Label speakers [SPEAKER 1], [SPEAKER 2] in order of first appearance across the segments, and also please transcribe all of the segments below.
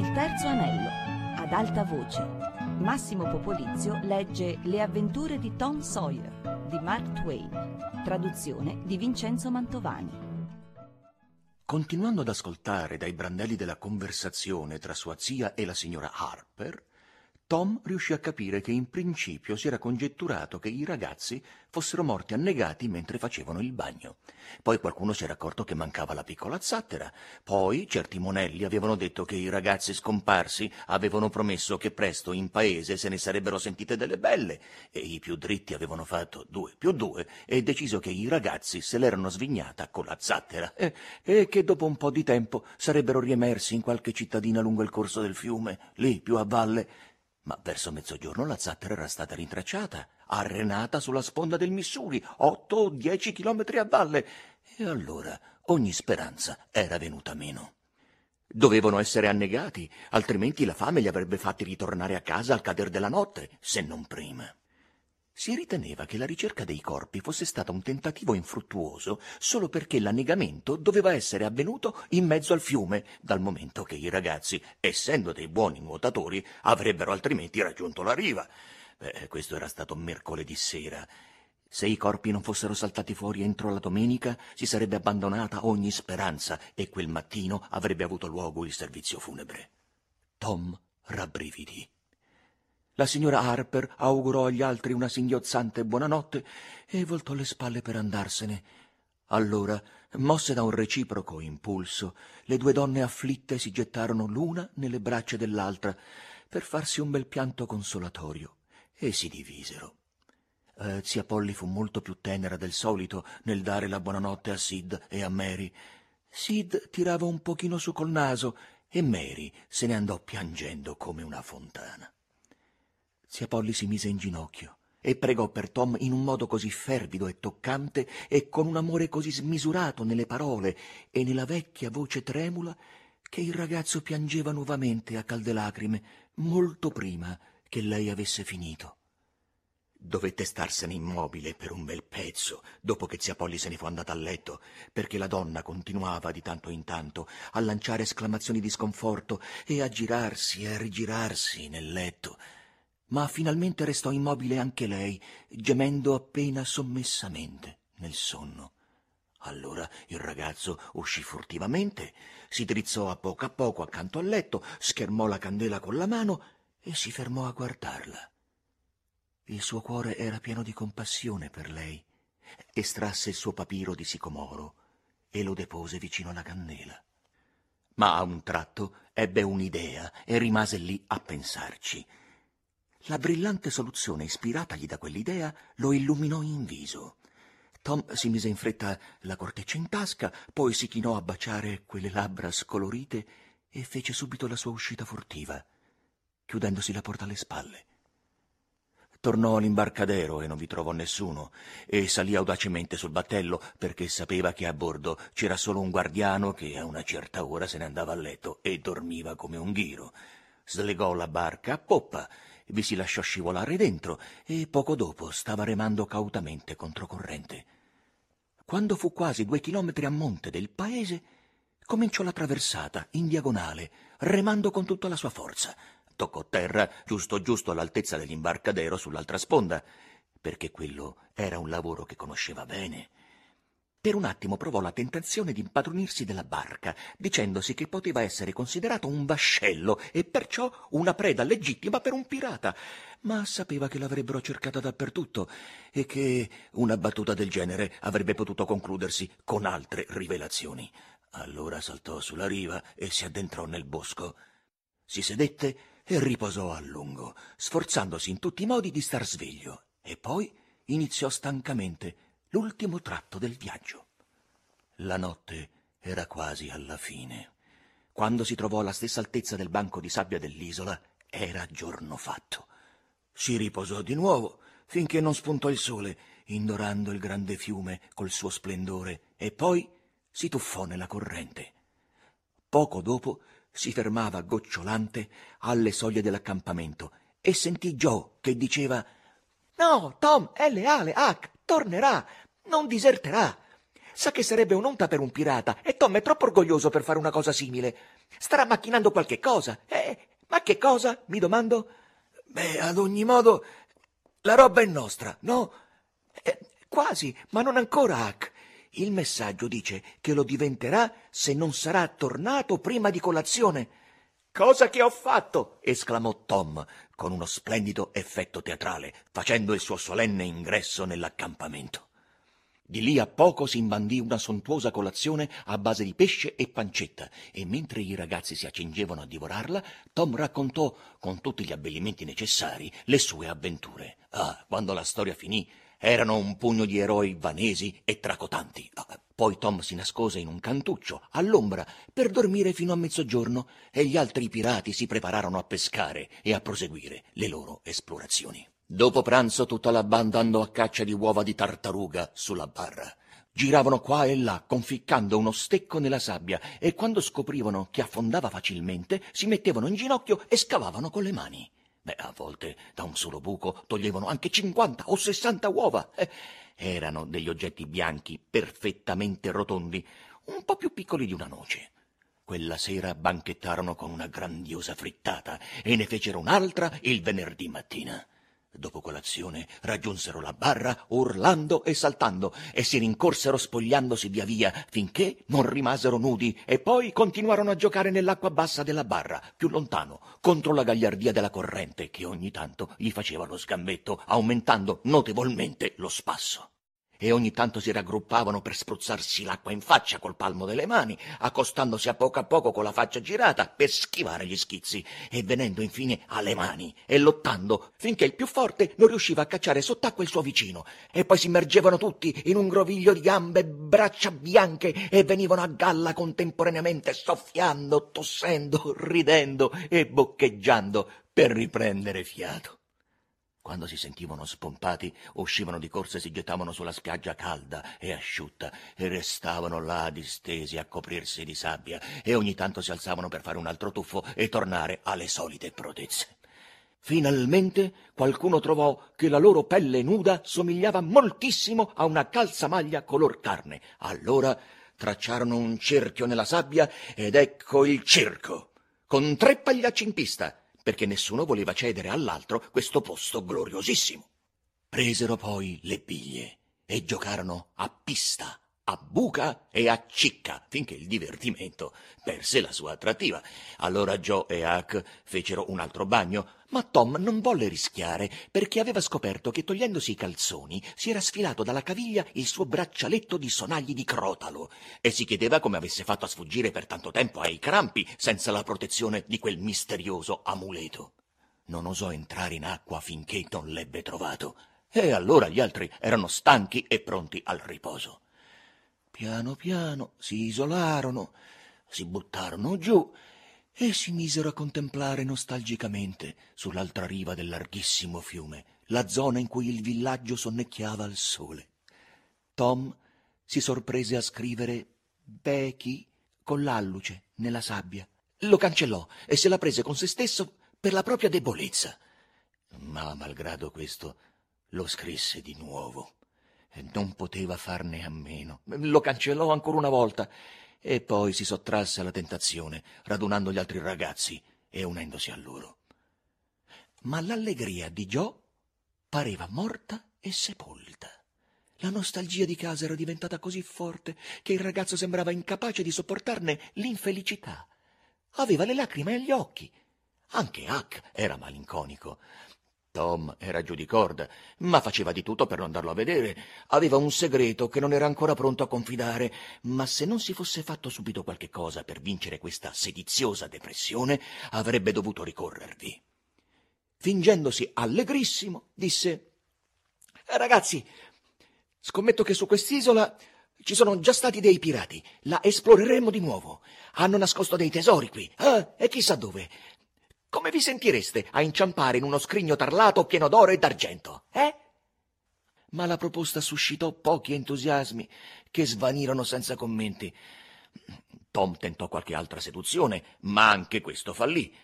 [SPEAKER 1] Il terzo anello, ad alta voce. Massimo Popolizio legge Le avventure di Tom Sawyer di Mark Twain, traduzione di Vincenzo Mantovani.
[SPEAKER 2] Continuando ad ascoltare dai brandelli della conversazione tra sua zia e la signora Harper, Tom riuscì a capire che in principio si era congetturato che i ragazzi fossero morti annegati mentre facevano il bagno. Poi qualcuno si era accorto che mancava la piccola zattera. Poi certi monelli avevano detto che i ragazzi scomparsi avevano promesso che presto in paese se ne sarebbero sentite delle belle e i più dritti avevano fatto due più due e deciso che i ragazzi se l'erano svignata con la zattera e, e che dopo un po' di tempo sarebbero riemersi in qualche cittadina lungo il corso del fiume, lì più a valle ma verso mezzogiorno la zattera era stata rintracciata, arenata sulla sponda del Missouri, otto o dieci chilometri a valle, e allora ogni speranza era venuta meno. Dovevano essere annegati, altrimenti la fame li avrebbe fatti ritornare a casa al cader della notte, se non prima. Si riteneva che la ricerca dei corpi fosse stata un tentativo infruttuoso solo perché l'annegamento doveva essere avvenuto in mezzo al fiume, dal momento che i ragazzi, essendo dei buoni nuotatori, avrebbero altrimenti raggiunto la riva. Beh, questo era stato mercoledì sera. Se i corpi non fossero saltati fuori entro la domenica, si sarebbe abbandonata ogni speranza e quel mattino avrebbe avuto luogo il servizio funebre. Tom rabbrividì. La signora Harper augurò agli altri una singhiozzante buonanotte e voltò le spalle per andarsene. Allora, mosse da un reciproco impulso, le due donne afflitte si gettarono l'una nelle braccia dell'altra per farsi un bel pianto consolatorio e si divisero. Eh, zia Polly fu molto più tenera del solito nel dare la buonanotte a Sid e a Mary. Sid tirava un pochino su col naso e Mary se ne andò piangendo come una fontana. Zia Polly si mise in ginocchio e pregò per Tom in un modo così fervido e toccante e con un amore così smisurato nelle parole e nella vecchia voce tremula che il ragazzo piangeva nuovamente a calde lacrime molto prima che lei avesse finito. Dovette starsene immobile per un bel pezzo dopo che zia Polly se ne fu andata a letto, perché la donna continuava di tanto in tanto a lanciare esclamazioni di sconforto e a girarsi e a rigirarsi nel letto ma finalmente restò immobile anche lei, gemendo appena sommessamente nel sonno. Allora il ragazzo uscì furtivamente, si drizzò a poco a poco accanto al letto, schermò la candela con la mano e si fermò a guardarla. Il suo cuore era pieno di compassione per lei. Estrasse il suo papiro di sicomoro e lo depose vicino alla candela. Ma a un tratto ebbe un'idea e rimase lì a pensarci. La brillante soluzione ispiratagli da quell'idea lo illuminò in viso. Tom si mise in fretta la corteccia in tasca, poi si chinò a baciare quelle labbra scolorite e fece subito la sua uscita furtiva, chiudendosi la porta alle spalle. Tornò all'imbarcadero e non vi trovò nessuno, e salì audacemente sul battello perché sapeva che a bordo c'era solo un guardiano che a una certa ora se ne andava a letto e dormiva come un ghiro. Slegò la barca a poppa vi si lasciò scivolare dentro e poco dopo stava remando cautamente controcorrente. Quando fu quasi due chilometri a monte del paese, cominciò la traversata in diagonale, remando con tutta la sua forza. Toccò terra giusto giusto all'altezza dell'imbarcadero sull'altra sponda, perché quello era un lavoro che conosceva bene per un attimo provò la tentazione di impadronirsi della barca, dicendosi che poteva essere considerato un vascello e perciò una preda legittima per un pirata, ma sapeva che l'avrebbero cercata dappertutto e che una battuta del genere avrebbe potuto concludersi con altre rivelazioni. Allora saltò sulla riva e si addentrò nel bosco. Si sedette e riposò a lungo, sforzandosi in tutti i modi di star sveglio, e poi iniziò stancamente l'ultimo tratto del viaggio. La notte era quasi alla fine. Quando si trovò alla stessa altezza del banco di sabbia dell'isola, era giorno fatto. Si riposò di nuovo finché non spuntò il sole, indorando il grande fiume col suo splendore, e poi si tuffò nella corrente. Poco dopo si fermava gocciolante alle soglie dell'accampamento e sentì Joe che diceva No, Tom è leale, Huck, tornerà, non diserterà. sa che sarebbe un'onta per un pirata e Tom è troppo orgoglioso per fare una cosa simile. Starà macchinando qualche cosa. Eh, ma che cosa? mi domando. Beh, ad ogni modo, la roba è nostra, no? Eh, quasi, ma non ancora, Hack. Il messaggio dice che lo diventerà se non sarà tornato prima di colazione. Cosa che ho fatto? esclamò Tom con uno splendido effetto teatrale, facendo il suo solenne ingresso nell'accampamento. Di lì a poco si imbandì una sontuosa colazione a base di pesce e pancetta, e mentre i ragazzi si accingevano a divorarla, Tom raccontò, con tutti gli abbellimenti necessari, le sue avventure. Ah, quando la storia finì, erano un pugno di eroi vanesi e tracotanti. Ah, poi Tom si nascose in un cantuccio, all'ombra, per dormire fino a mezzogiorno, e gli altri pirati si prepararono a pescare e a proseguire le loro esplorazioni. Dopo pranzo tutta la banda andò a caccia di uova di tartaruga sulla barra. Giravano qua e là, conficcando uno stecco nella sabbia, e quando scoprivano che affondava facilmente, si mettevano in ginocchio e scavavano con le mani. Beh, a volte da un solo buco toglievano anche cinquanta o sessanta uova. Eh, erano degli oggetti bianchi, perfettamente rotondi, un po' più piccoli di una noce. Quella sera banchettarono con una grandiosa frittata e ne fecero un'altra il venerdì mattina. Dopo colazione raggiunsero la barra urlando e saltando e si rincorsero spogliandosi via via finché non rimasero nudi e poi continuarono a giocare nell'acqua bassa della barra, più lontano, contro la gagliardia della corrente che ogni tanto gli faceva lo sgambetto, aumentando notevolmente lo spasso e ogni tanto si raggruppavano per spruzzarsi l'acqua in faccia col palmo delle mani, accostandosi a poco a poco con la faccia girata per schivare gli schizzi e venendo infine alle mani e lottando finché il più forte non riusciva a cacciare sott'acqua il suo vicino e poi si immergevano tutti in un groviglio di gambe, braccia bianche e venivano a galla contemporaneamente soffiando, tossendo, ridendo e boccheggiando per riprendere fiato. Quando si sentivano spompati, uscivano di corsa e si gettavano sulla spiaggia calda e asciutta e restavano là distesi a coprirsi di sabbia e ogni tanto si alzavano per fare un altro tuffo e tornare alle solite prodezze. Finalmente qualcuno trovò che la loro pelle nuda somigliava moltissimo a una calzamaglia color carne. Allora tracciarono un cerchio nella sabbia ed ecco il circo, con tre pagliacci in pista perché nessuno voleva cedere all'altro questo posto gloriosissimo. Presero poi le biglie e giocarono a pista, a buca e a cicca, finché il divertimento perse la sua attrattiva. Allora Joe e Huck fecero un altro bagno, ma Tom non volle rischiare, perché aveva scoperto che togliendosi i calzoni si era sfilato dalla caviglia il suo braccialetto di sonagli di crotalo, e si chiedeva come avesse fatto a sfuggire per tanto tempo ai crampi senza la protezione di quel misterioso amuleto. Non osò entrare in acqua finché non l'ebbe trovato, e allora gli altri erano stanchi e pronti al riposo. Piano piano si isolarono, si buttarono giù e si misero a contemplare nostalgicamente sull'altra riva del larghissimo fiume la zona in cui il villaggio sonnecchiava al sole. Tom si sorprese a scrivere Becky con l'alluce nella sabbia. Lo cancellò e se la prese con se stesso per la propria debolezza. Ma malgrado questo lo scrisse di nuovo non poteva farne a meno. Lo cancellò ancora una volta e poi si sottrasse alla tentazione, radunando gli altri ragazzi e unendosi a loro. Ma l'allegria di Joe pareva morta e sepolta. La nostalgia di casa era diventata così forte che il ragazzo sembrava incapace di sopportarne l'infelicità. Aveva le lacrime agli occhi. Anche Huck era malinconico. Tom era giù di corda, ma faceva di tutto per non darlo a vedere. Aveva un segreto che non era ancora pronto a confidare, ma se non si fosse fatto subito qualche cosa per vincere questa sediziosa depressione, avrebbe dovuto ricorrervi. Fingendosi allegrissimo, disse Ragazzi, scommetto che su quest'isola ci sono già stati dei pirati. La esploreremo di nuovo. Hanno nascosto dei tesori qui. Ah, e chissà dove. Come vi sentireste a inciampare in uno scrigno tarlato pieno d'oro e d'argento, eh? Ma la proposta suscitò pochi entusiasmi, che svanirono senza commenti. Tom tentò qualche altra seduzione, ma anche questo fallì.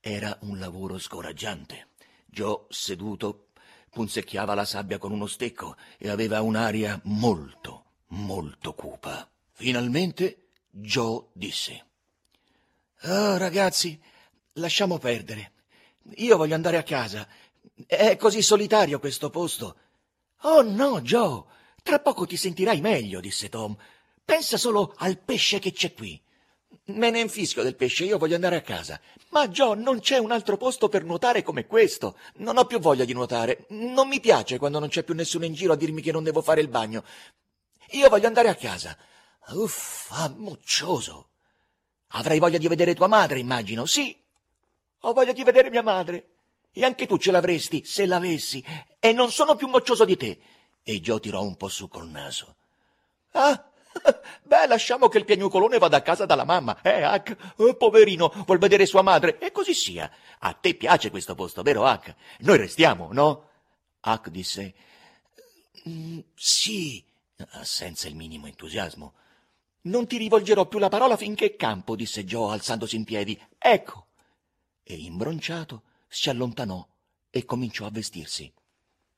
[SPEAKER 2] Era un lavoro scoraggiante. Joe, seduto, punzecchiava la sabbia con uno stecco e aveva un'aria molto,
[SPEAKER 3] molto cupa. Finalmente Joe disse.
[SPEAKER 2] Oh, ragazzi, lasciamo perdere. Io voglio andare a casa. È così solitario questo posto. Oh no, Joe, tra poco ti sentirai meglio, disse Tom. Pensa solo al pesce che c'è qui. Me ne infischio del pesce, io voglio andare a casa. Ma Joe, non c'è un altro posto per nuotare come questo. Non ho più voglia di nuotare. Non mi piace quando non c'è più nessuno in giro a dirmi che non devo fare il bagno. Io voglio andare a casa. Uffa, muccioso. Avrai voglia di vedere tua madre, immagino. Sì, ho voglia di vedere mia madre. E anche tu ce l'avresti, se l'avessi. E non sono più moccioso di te. E Joe tirò un po' su col naso. Ah, Beh, lasciamo che il piagnucolone vada a casa dalla mamma. Eh, Hack? Oh, poverino, vuol vedere sua madre. E così sia. A te piace questo posto, vero, Hack? Noi restiamo, no? Hack disse... Mm, sì, senza il minimo entusiasmo. Non ti rivolgerò più la parola finché campo, disse Joe alzandosi in piedi. Ecco. E imbronciato si allontanò e cominciò a vestirsi.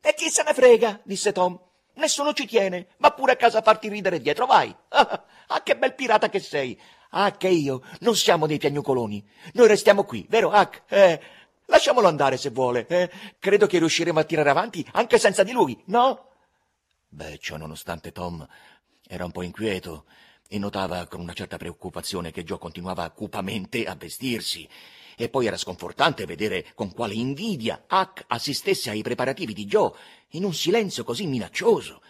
[SPEAKER 2] E chi se ne frega, disse Tom. Nessuno ci tiene. Va pure a casa a farti ridere dietro, vai. Ah, che bel pirata che sei. Ah, che io. Non siamo dei piagnucoloni. Noi restiamo qui, vero, Hack? Eh, lasciamolo andare se vuole. Eh, credo che riusciremo a tirare avanti anche senza di lui, no? Beh, ciò nonostante Tom era un po' inquieto e notava con una certa preoccupazione che Joe continuava cupamente a vestirsi. E poi era sconfortante vedere con quale invidia Huck assistesse ai preparativi di Joe in un silenzio così minaccioso.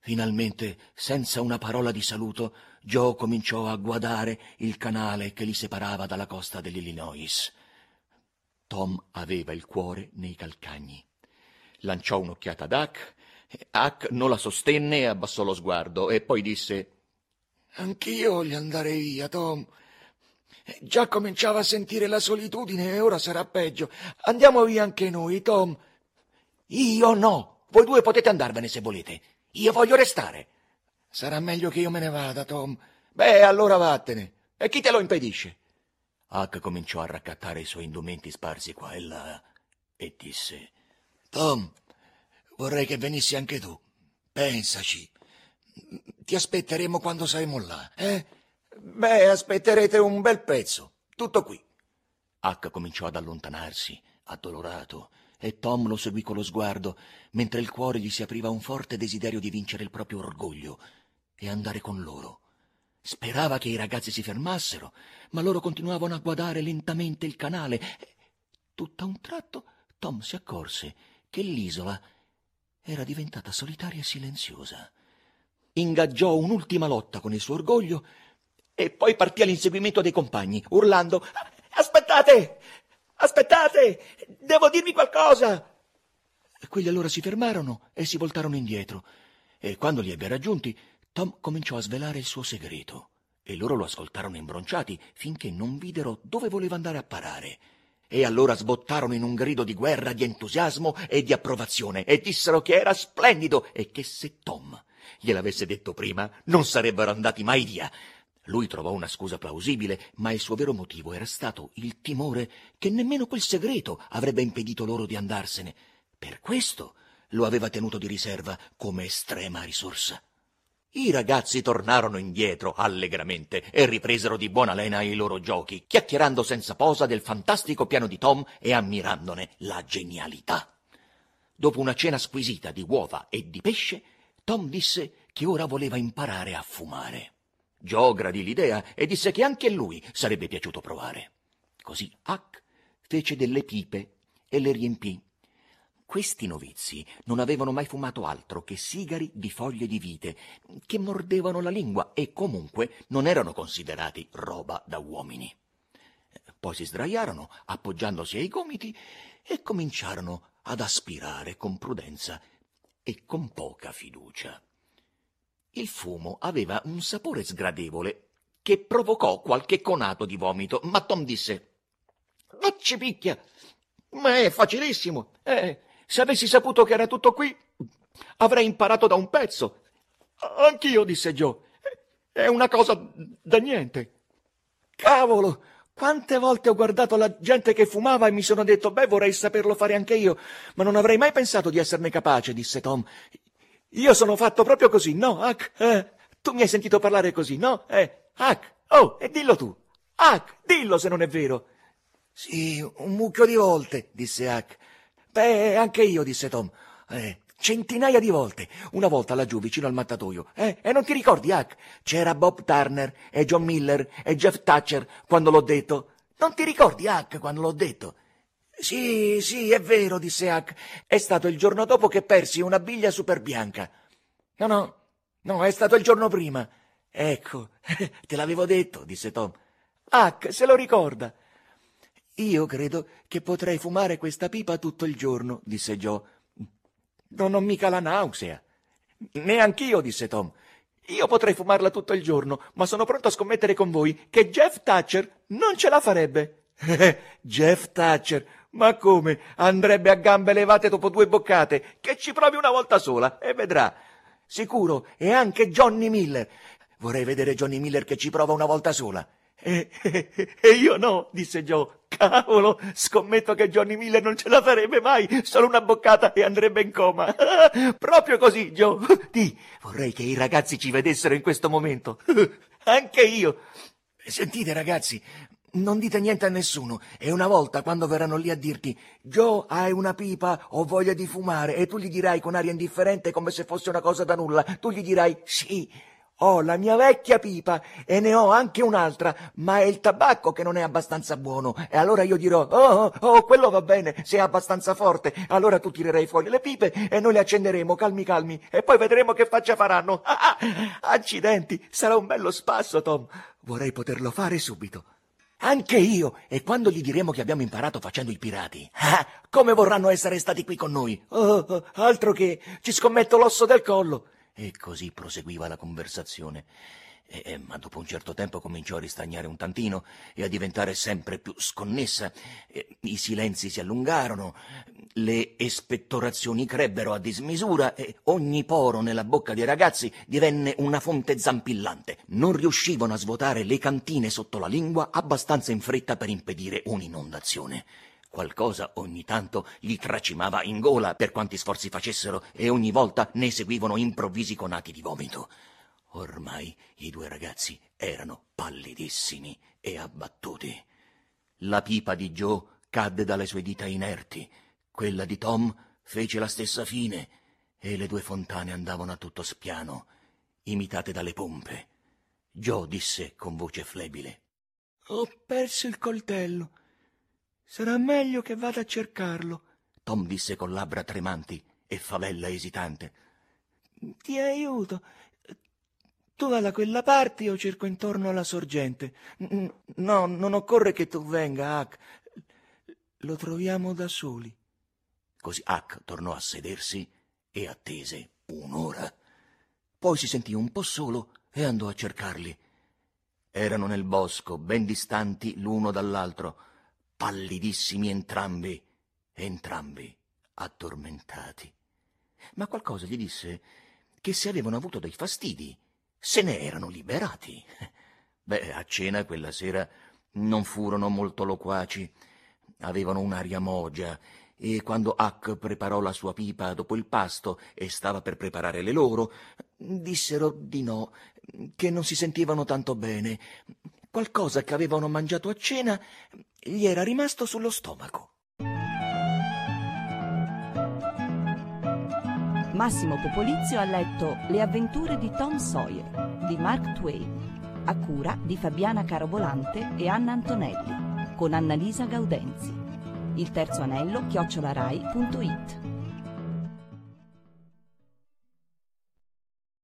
[SPEAKER 2] Finalmente, senza una parola di saluto, Joe cominciò a guardare il canale che li separava dalla costa dell'Illinois. Tom aveva il cuore nei calcagni. Lanciò un'occhiata ad Huck. Huck non la sostenne e abbassò lo sguardo e poi disse Anch'io voglio andare via, Tom. Già cominciava a sentire la solitudine e ora sarà peggio. Andiamo via anche noi, Tom. Io no. Voi due potete andarvene se volete. Io voglio restare. Sarà meglio che io me ne vada, Tom. Beh, allora vattene. E chi te lo impedisce? Huck cominciò a raccattare i suoi indumenti sparsi qua e là e disse: Tom, vorrei che venissi anche tu. Pensaci. Ti aspetteremo quando saremo là, eh? Beh, aspetterete un bel pezzo. Tutto qui. Huck cominciò ad allontanarsi, addolorato, e Tom lo seguì con lo sguardo, mentre il cuore gli si apriva un forte desiderio di vincere il proprio orgoglio e andare con loro. Sperava che i ragazzi si fermassero, ma loro continuavano a guardare lentamente il canale. Tutto a un tratto Tom si accorse che l'isola era diventata solitaria e silenziosa. Ingaggiò un'ultima lotta con il suo orgoglio e poi partì all'inseguimento dei compagni, urlando Aspettate! Aspettate! Devo dirvi qualcosa! Quelli allora si fermarono e si voltarono indietro, e quando li ebbe raggiunti, Tom cominciò a svelare il suo segreto, e loro lo ascoltarono imbronciati finché non videro dove voleva andare a parare. E allora sbottarono in un grido di guerra, di entusiasmo e di approvazione, e dissero che era splendido e che se Tom gliel'avesse detto prima non sarebbero andati mai via. Lui trovò una scusa plausibile, ma il suo vero motivo era stato il timore che nemmeno quel segreto avrebbe impedito loro di andarsene. Per questo lo aveva tenuto di riserva come estrema risorsa. I ragazzi tornarono indietro allegramente e ripresero di buona lena i loro giochi, chiacchierando senza posa del fantastico piano di Tom e ammirandone la genialità. Dopo una cena squisita di uova e di pesce, Tom disse che ora voleva imparare a fumare. Joe gradì l'idea e disse che anche a lui sarebbe piaciuto provare. Così Huck fece delle pipe e le riempì. Questi novizi non avevano mai fumato altro che sigari di foglie di vite, che mordevano la lingua e comunque non erano considerati roba da uomini. Poi si sdraiarono, appoggiandosi ai gomiti, e cominciarono ad aspirare con prudenza e con poca fiducia. Il fumo aveva un sapore sgradevole che provocò qualche conato di vomito, ma Tom disse Non ci picchia, ma è facilissimo. Eh, se avessi saputo che era tutto qui, avrei imparato da un pezzo. Anch'io, disse Joe. È una cosa da niente. Cavolo, quante volte ho guardato la gente che fumava e mi sono detto, beh, vorrei saperlo fare anche io, ma non avrei mai pensato di esserne capace, disse Tom. Io sono fatto proprio così, no, Huck? Eh, tu mi hai sentito parlare così, no? Eh, Huck, oh, e dillo tu. Huck, dillo se non è vero. Sì, un mucchio di volte, disse Huck. Beh, anche io, disse Tom. Eh, centinaia di volte. Una volta laggiù vicino al mattatoio. Eh, e non ti ricordi, Huck? C'era Bob Turner e John Miller e Jeff Thatcher quando l'ho detto. Non ti ricordi, Huck, quando l'ho detto? Sì, sì, è vero, disse Huck. È stato il giorno dopo che persi una biglia super bianca. No, no, no, è stato il giorno prima. Ecco, te l'avevo detto, disse Tom. Huck, se lo ricorda. Io credo che potrei fumare questa pipa tutto il giorno, disse Joe. Non ho mica la nausea. Neanch'io, disse Tom. Io potrei fumarla tutto il giorno, ma sono pronto a scommettere con voi che Jeff Thatcher non ce la farebbe. Jeff Thatcher, ma come? Andrebbe a gambe levate dopo due boccate. Che ci provi una volta sola e vedrà. Sicuro, e anche Johnny Miller. Vorrei vedere Johnny Miller che ci prova una volta sola. E, e, e, io no, disse Joe. Cavolo, scommetto che Johnny Miller non ce la farebbe mai, solo una boccata e andrebbe in coma. Proprio così, Joe. Di, vorrei che i ragazzi ci vedessero in questo momento. Anche io. Sentite, ragazzi, non dite niente a nessuno e una volta quando verranno lì a dirti Joe hai una pipa ho voglia di fumare e tu gli dirai con aria indifferente come se fosse una cosa da nulla, tu gli dirai sì, ho la mia vecchia pipa e ne ho anche un'altra, ma è il tabacco che non è abbastanza buono. E allora io dirò, oh, oh, oh, quello va bene, se è abbastanza forte. Allora tu tirerai fuori le pipe e noi le accenderemo, calmi calmi, e poi vedremo che faccia faranno. Accidenti, sarà un bello spasso, Tom. Vorrei poterlo fare subito. Anche io, e quando gli diremo che abbiamo imparato facendo i pirati, ah, come vorranno essere stati qui con noi? Oh, oh, altro che, ci scommetto l'osso del collo. E così proseguiva la conversazione. E, ma dopo un certo tempo cominciò a ristagnare un tantino e a diventare sempre più sconnessa. E, I silenzi si allungarono, le espettorazioni crebbero a dismisura e ogni poro nella bocca dei ragazzi divenne una fonte zampillante. Non riuscivano a svuotare le cantine sotto la lingua abbastanza in fretta per impedire un'inondazione. Qualcosa ogni tanto gli tracimava in gola per quanti sforzi facessero e ogni volta ne seguivano improvvisi conati di vomito. Ormai i due ragazzi erano pallidissimi e abbattuti. La pipa di Joe cadde dalle sue dita inerti, quella di Tom fece la stessa fine e le due fontane andavano a tutto spiano, imitate dalle pompe. Joe disse con voce flebile: Ho perso il coltello. Sarà meglio che vada a cercarlo. Tom disse con labbra tremanti e favella esitante. Ti aiuto. Tu va da quella parte, io cerco intorno alla sorgente. No, non occorre che tu venga, Huck. Lo troviamo da soli. Così Huck tornò a sedersi e attese un'ora. Poi si sentì un po' solo e andò a cercarli. Erano nel bosco, ben distanti l'uno dall'altro pallidissimi entrambi, entrambi addormentati. Ma qualcosa gli disse che se avevano avuto dei fastidi, se ne erano liberati. Beh, a cena quella sera non furono molto loquaci, avevano un'aria mogia e quando Huck preparò la sua pipa dopo il pasto e stava per preparare le loro, dissero di no, che non si sentivano tanto bene. Qualcosa che avevano mangiato a cena gli era rimasto sullo stomaco.
[SPEAKER 1] Massimo Popolizio ha letto Le avventure di Tom Sawyer di Mark Twain, a cura di Fabiana Carobolante e Anna Antonelli, con Annalisa Gaudenzi. Il terzo anello chiocciolarai.it